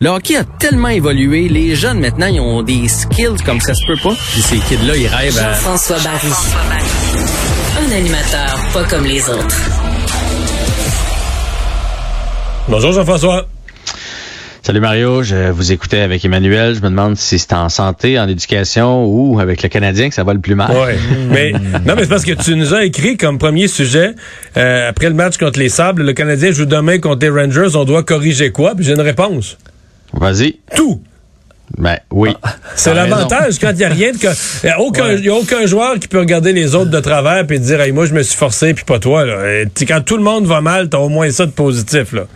Le hockey a tellement évolué, les jeunes maintenant, ils ont des skills comme ça se peut pas. Puis ces kids-là, ils rêvent à... Jean-François Barry. Un animateur pas comme les autres. Bonjour Jean-François. Salut Mario, je vous écoutais avec Emmanuel. Je me demande si c'est en santé, en éducation ou avec le Canadien que ça va le plus mal. Oui, mais non, mais c'est parce que tu nous as écrit comme premier sujet euh, après le match contre les Sables, le Canadien joue demain contre les Rangers. On doit corriger quoi? Puis j'ai une réponse. Vas-y. Tout. Ben oui. C'est l'avantage quand il n'y a rien de. Il n'y a, aucun, y a aucun joueur qui peut regarder les autres de travers et dire hey, moi je me suis forcé puis pas toi. Là. Et quand tout le monde va mal, t'as au moins ça de positif. Là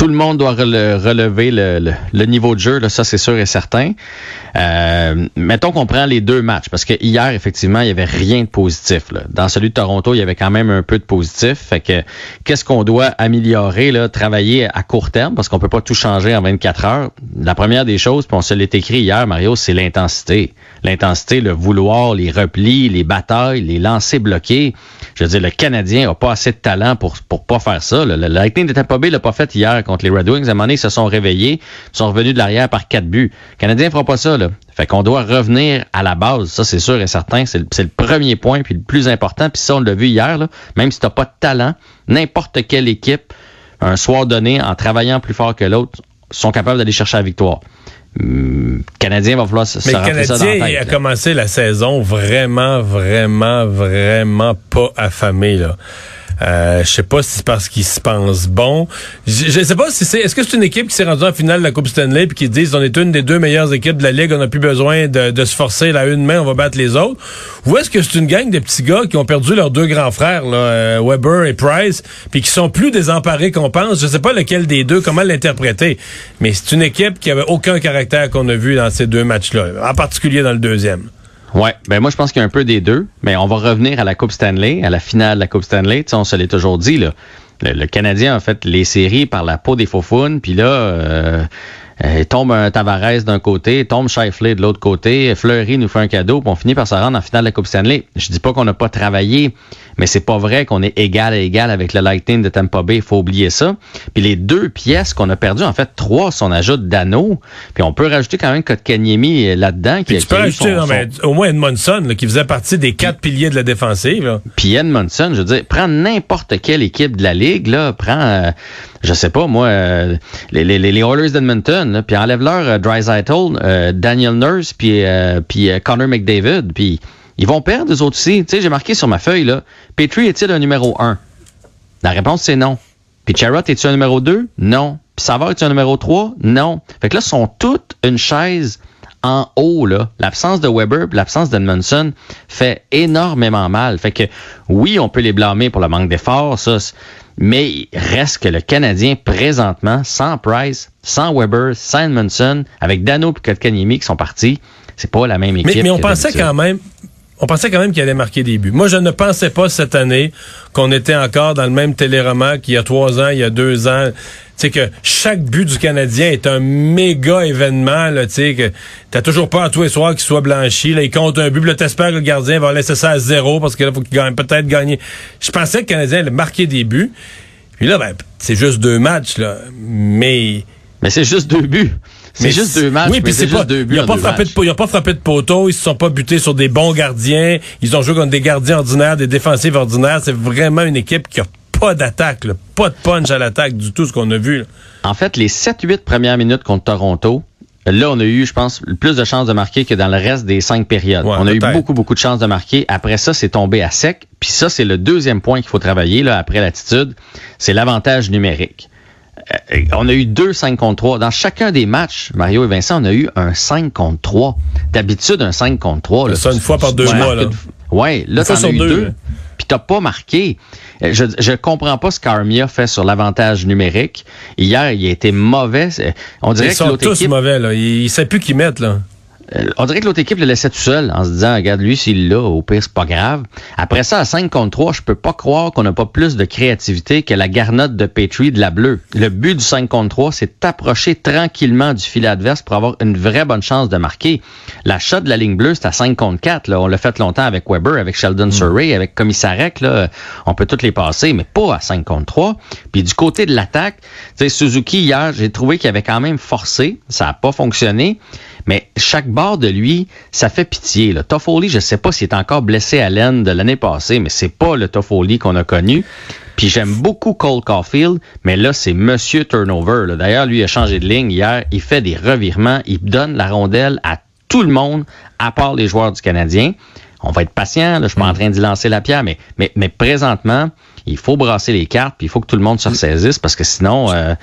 tout le monde doit relever le, niveau de jeu, là, ça c'est sûr et certain. Euh, mettons qu'on prend les deux matchs, parce que hier, effectivement, il y avait rien de positif. Dans celui de Toronto, il y avait quand même un peu de positif. Fait que qu'est-ce qu'on doit améliorer, là, travailler à court terme, parce qu'on peut pas tout changer en 24 heures. La première des choses, puis on se l'est écrit hier, Mario, c'est l'intensité. L'intensité, le vouloir, les replis, les batailles, les lancers bloqués. Je veux dire, le Canadien a pas assez de talent pour pour pas faire ça. Le, Lightning de Tampa Bay l'a pas fait hier contre les Red Wings. À un moment donné, ils se sont réveillés, sont revenus de l'arrière par quatre buts. Le Canadien fera pas ça. Là. Fait qu'on doit revenir à la base. Ça, c'est sûr et certain. C'est le, premier point, puis le plus important. Puis ça, on l'a vu hier. Même si t'as pas de talent, n'importe quelle équipe, un soir donné, en travaillant plus fort que l'autre, sont capables d'aller chercher la victoire. Le Canadien va falloir se, Mais le Canadien a commencé la saison vraiment, vraiment, vraiment pas affamé. Là. Euh, je sais pas si c'est parce qu'ils se pensent bon. Je, sais pas si c'est. Est-ce que c'est une équipe qui s'est rendue en finale de la Coupe Stanley puis qui disent on est une des deux meilleures équipes de la ligue, on n'a plus besoin de, se forcer la une main, on va battre les autres. Ou est-ce que c'est une gang de petits gars qui ont perdu leurs deux grands frères, euh, Weber et Price, puis qui sont plus désemparés qu'on pense? Je sais pas lequel des deux, comment l'interpréter. Mais c'est une équipe qui avait aucun caractère qu'on a vu dans ces deux matchs-là, en particulier dans le deuxième. Ouais, ben moi je pense qu'il y a un peu des deux, mais on va revenir à la Coupe Stanley, à la finale de la Coupe Stanley. Tu sais, on se l'est toujours dit là. Le, Canadien a fait les séries par la peau des faux puis là, euh, euh, tombe un Tavares d'un côté, tombe Shifley de l'autre côté, Fleury nous fait un cadeau, puis on finit par se rendre en finale de la Coupe Stanley. Je dis pas qu'on n'a pas travaillé, mais c'est pas vrai qu'on est égal à égal avec le Lightning de Tampa Bay. Il faut oublier ça. Puis les deux pièces qu'on a perdues, en fait, trois, si on ajoute Dano, puis on peut rajouter quand même Kotkaniemi euh, là-dedans. Qui, tu peux rajouter, non, mais au moins Edmondson, qui faisait partie des quatre piliers de la défensive. Puis Edmondson, je veux dire, prends n'importe quelle équipe de la Ligue, là, prends... Euh, je sais pas, moi, euh, les, les, les Oilers d'Edmonton, puis enlève-leur euh, Dreisaitl, euh, Daniel Nurse, puis euh, puis Connor McDavid, puis ils vont perdre, eux autres aussi. Tu sais, j'ai marqué sur ma feuille, là, Petrie est-il un numéro 1? La réponse, c'est non. Puis Charrot, est-il un numéro 2? Non. Puis Savard, est-il un numéro 3? Non. Fait que là, sont toutes une chaise en haut, là. L'absence de Weber, l'absence d'Edmondson fait énormément mal. Fait que oui, on peut les blâmer pour le manque d'efforts, ça, mais il reste que le Canadien, présentement, sans Price, sans Weber, sans Edmondson, avec Dano et Kotkaniemi qui sont partis, c'est pas la même équipe. Mais, mais on pensait quand même, on pensait quand même qu'il allait marquer des buts. Moi, je ne pensais pas cette année qu'on était encore dans le même téléroman qu'il y a trois ans, il y a deux ans. Sais que chaque but du Canadien est un méga événement. Tu sais que t'as toujours peur tous les soirs qu'il soit blanchi. Là, il compte un but, là t'espères que le gardien va laisser ça à zéro parce qu'il faut qu'il gagne peut-être gagner. Je pensais que le Canadien allait marquer des buts. Puis là, ben, c'est juste deux matchs là, mais mais c'est juste deux buts. C'est juste deux matchs. Oui, puis c'est pas deux buts. Ils n'ont pas, frappé de, pas frappé de poteau, ils se sont pas butés sur des bons gardiens. Ils ont joué contre des gardiens ordinaires, des défensifs ordinaires. C'est vraiment une équipe qui a pas d'attaque, pas de punch à l'attaque du tout, ce qu'on a vu. En fait, les 7-8 premières minutes contre Toronto, Là, on a eu, je pense, plus de chances de marquer que dans le reste des cinq périodes. on a eu beaucoup, beaucoup de chances de marquer. Après ça, c'est tombé à sec. Puis ça, c'est le deuxième point qu'il faut travailler là, après l'attitude. C'est l'avantage numérique. Euh, on a eu deux 5 contre 3. Dans chacun des matchs, Mario et Vincent, on a eu un 5 contre 3. D'habitude, un 5 contre 3. ça, une fois par deux mois. Là. Ouais, là, t'en as eu deux. puis t'as pas marqué. Euh, Je, je comprends pas ce qu'Armia fait sur l'avantage numérique. Hier, il a été mauvais. On dirait Ils que sont tous équipe, mauvais, là. Ils, ils savent plus qui mettre, là. Euh, on dirait que l'autre équipe le laissait tout seul en se disant, regarde, lui, s'il l'a, au pire, c'est pas grave. Après ça, à 5 contre 3, je peux pas croire qu'on n'a pas plus de créativité que la garnotte de Petrie de la bleue. Le but du 5 contre 3, c'est d'approcher tranquillement du filet adverse pour avoir une vraie bonne chance de marquer. La shot de la ligne bleue, c'est à 5 contre 4. Là. On l'a fait longtemps avec Weber, avec Sheldon Surrey, avec Commissarek. Là. On peut toutes les passer, mais pas à 5 contre 3. Puis du côté de l'attaque, tu sais, Suzuki, hier, j'ai trouvé qu'il avait quand même forcé. Ça n'a pas fonctionné. Mais chaque bord de lui, ça fait pitié. Là. Toffoli, je sais pas s'il est encore blessé à l'aine de l'année passée, mais c'est pas le Toffoli qu'on a connu. Puis j'aime beaucoup Cole Caulfield, mais là, c'est Monsieur Turnover. D'ailleurs, lui a changé de ligne hier. Il fait des revirements. Il donne la rondelle à tout le monde, à part les joueurs du Canadien. On va être patient. Là, je suis en train d'y lancer la pierre, mais présentement, il faut brasser les cartes, puis il faut que tout le monde se ressaisisse parce que sinon, euh,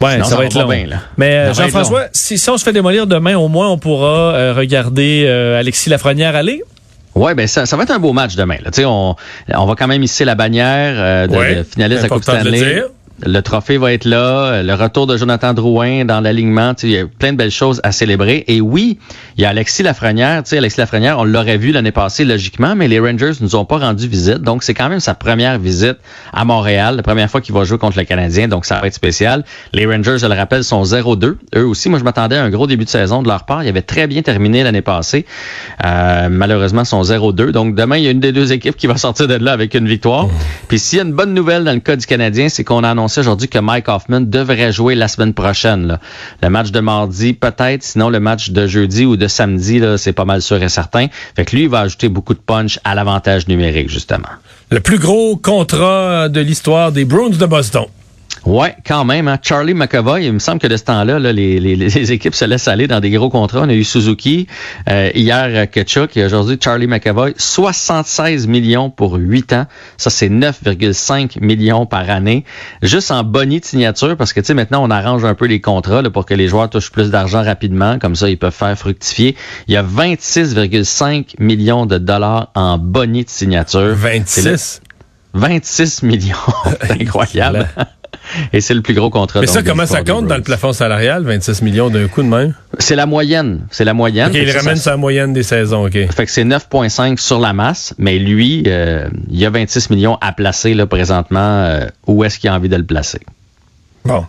Ouais, Sinon, ça, ça va va être long. bien, là. Mais euh, Jean-François, si, si on se fait démolir demain, au moins on pourra euh, regarder euh, Alexis Lafrenière aller. Ouais, ben ça, ça va être un beau match demain. Là. Tu sais, On, on va quand même hisser la bannière euh, de, Ouais, de finaliste la Coupe Stanley. Le trophée va être là, le retour de Jonathan Drouin dans l'alignement, il y a plein de belles choses à célébrer. Et oui, il y a Alexis Lafrenière, tu sais, Alexis Lafrenière, on l'aurait vu l'année passée logiquement, mais les Rangers nous ont pas rendu visite, donc c'est quand même sa première visite à Montréal, la première fois qu'il va jouer contre le Canadien, donc ça va être spécial. Les Rangers, je le rappelle, sont 0-2. Eux aussi, moi je m'attendais à un gros début de saison de leur part, ils avaient très bien terminé l'année passée. Euh, malheureusement, ils sont 0-2. Donc demain, il y a une des deux équipes qui va sortir de là avec une victoire. Puis s'il y a une bonne nouvelle dans le cas du Canadien, c'est qu'on a annoncé aujourd'hui que Mike Hoffman devrait jouer la semaine prochaine. Le match de mardi, peut-être, sinon le match de jeudi ou de samedi, c'est pas mal sûr et certain. Fait que lui, il va ajouter beaucoup de punch à l'avantage numérique, justement. Le plus gros contrat de l'histoire des Bruins de Boston. Ouais, quand même. Hein. Charlie McAvoy, il me semble que de ce temps-là, là, les, les, les équipes se laissent aller dans des gros contrats. On a eu Suzuki, euh, hier euh, Kachuk et aujourd'hui Charlie McAvoy. 76 millions pour 8 ans. Ça, c'est 9,5 millions par année. Juste en boni de signature, parce que tu sais, maintenant, on arrange un peu les contrats là, pour que les joueurs touchent plus d'argent rapidement. Comme ça, ils peuvent faire fructifier. Il y a 26,5 millions de dollars en boni de signature. C'est le- 26. 26 millions. c'est incroyable. Et c'est le plus gros contrat. Mais ça, comment ça compte dans le plafond salarial? 26 millions d'un coup de même? C'est la moyenne. C'est la moyenne. OK, Fait il ramène sa moyenne des saisons, OK. Fait que c'est 9,5 sur la masse, mais lui, euh, il y a 26 millions à placer là présentement. euh, où est-ce qu'il a envie de le placer? Bon.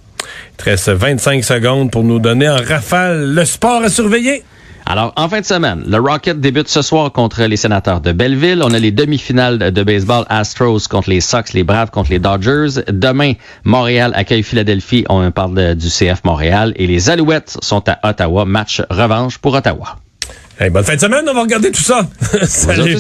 Il te reste 25 secondes pour nous donner en rafale le sport à surveiller. Alors, en fin de semaine, le Rocket débute ce soir contre les sénateurs de Belleville. On a les demi-finales de baseball Astros contre les Sox, les Braves contre les Dodgers. Demain, Montréal accueille Philadelphie. On parle de- du CF Montréal. Et les Alouettes sont à Ottawa. Match revanche pour Ottawa. Hey, bonne fin de semaine, on va regarder tout ça. Salut.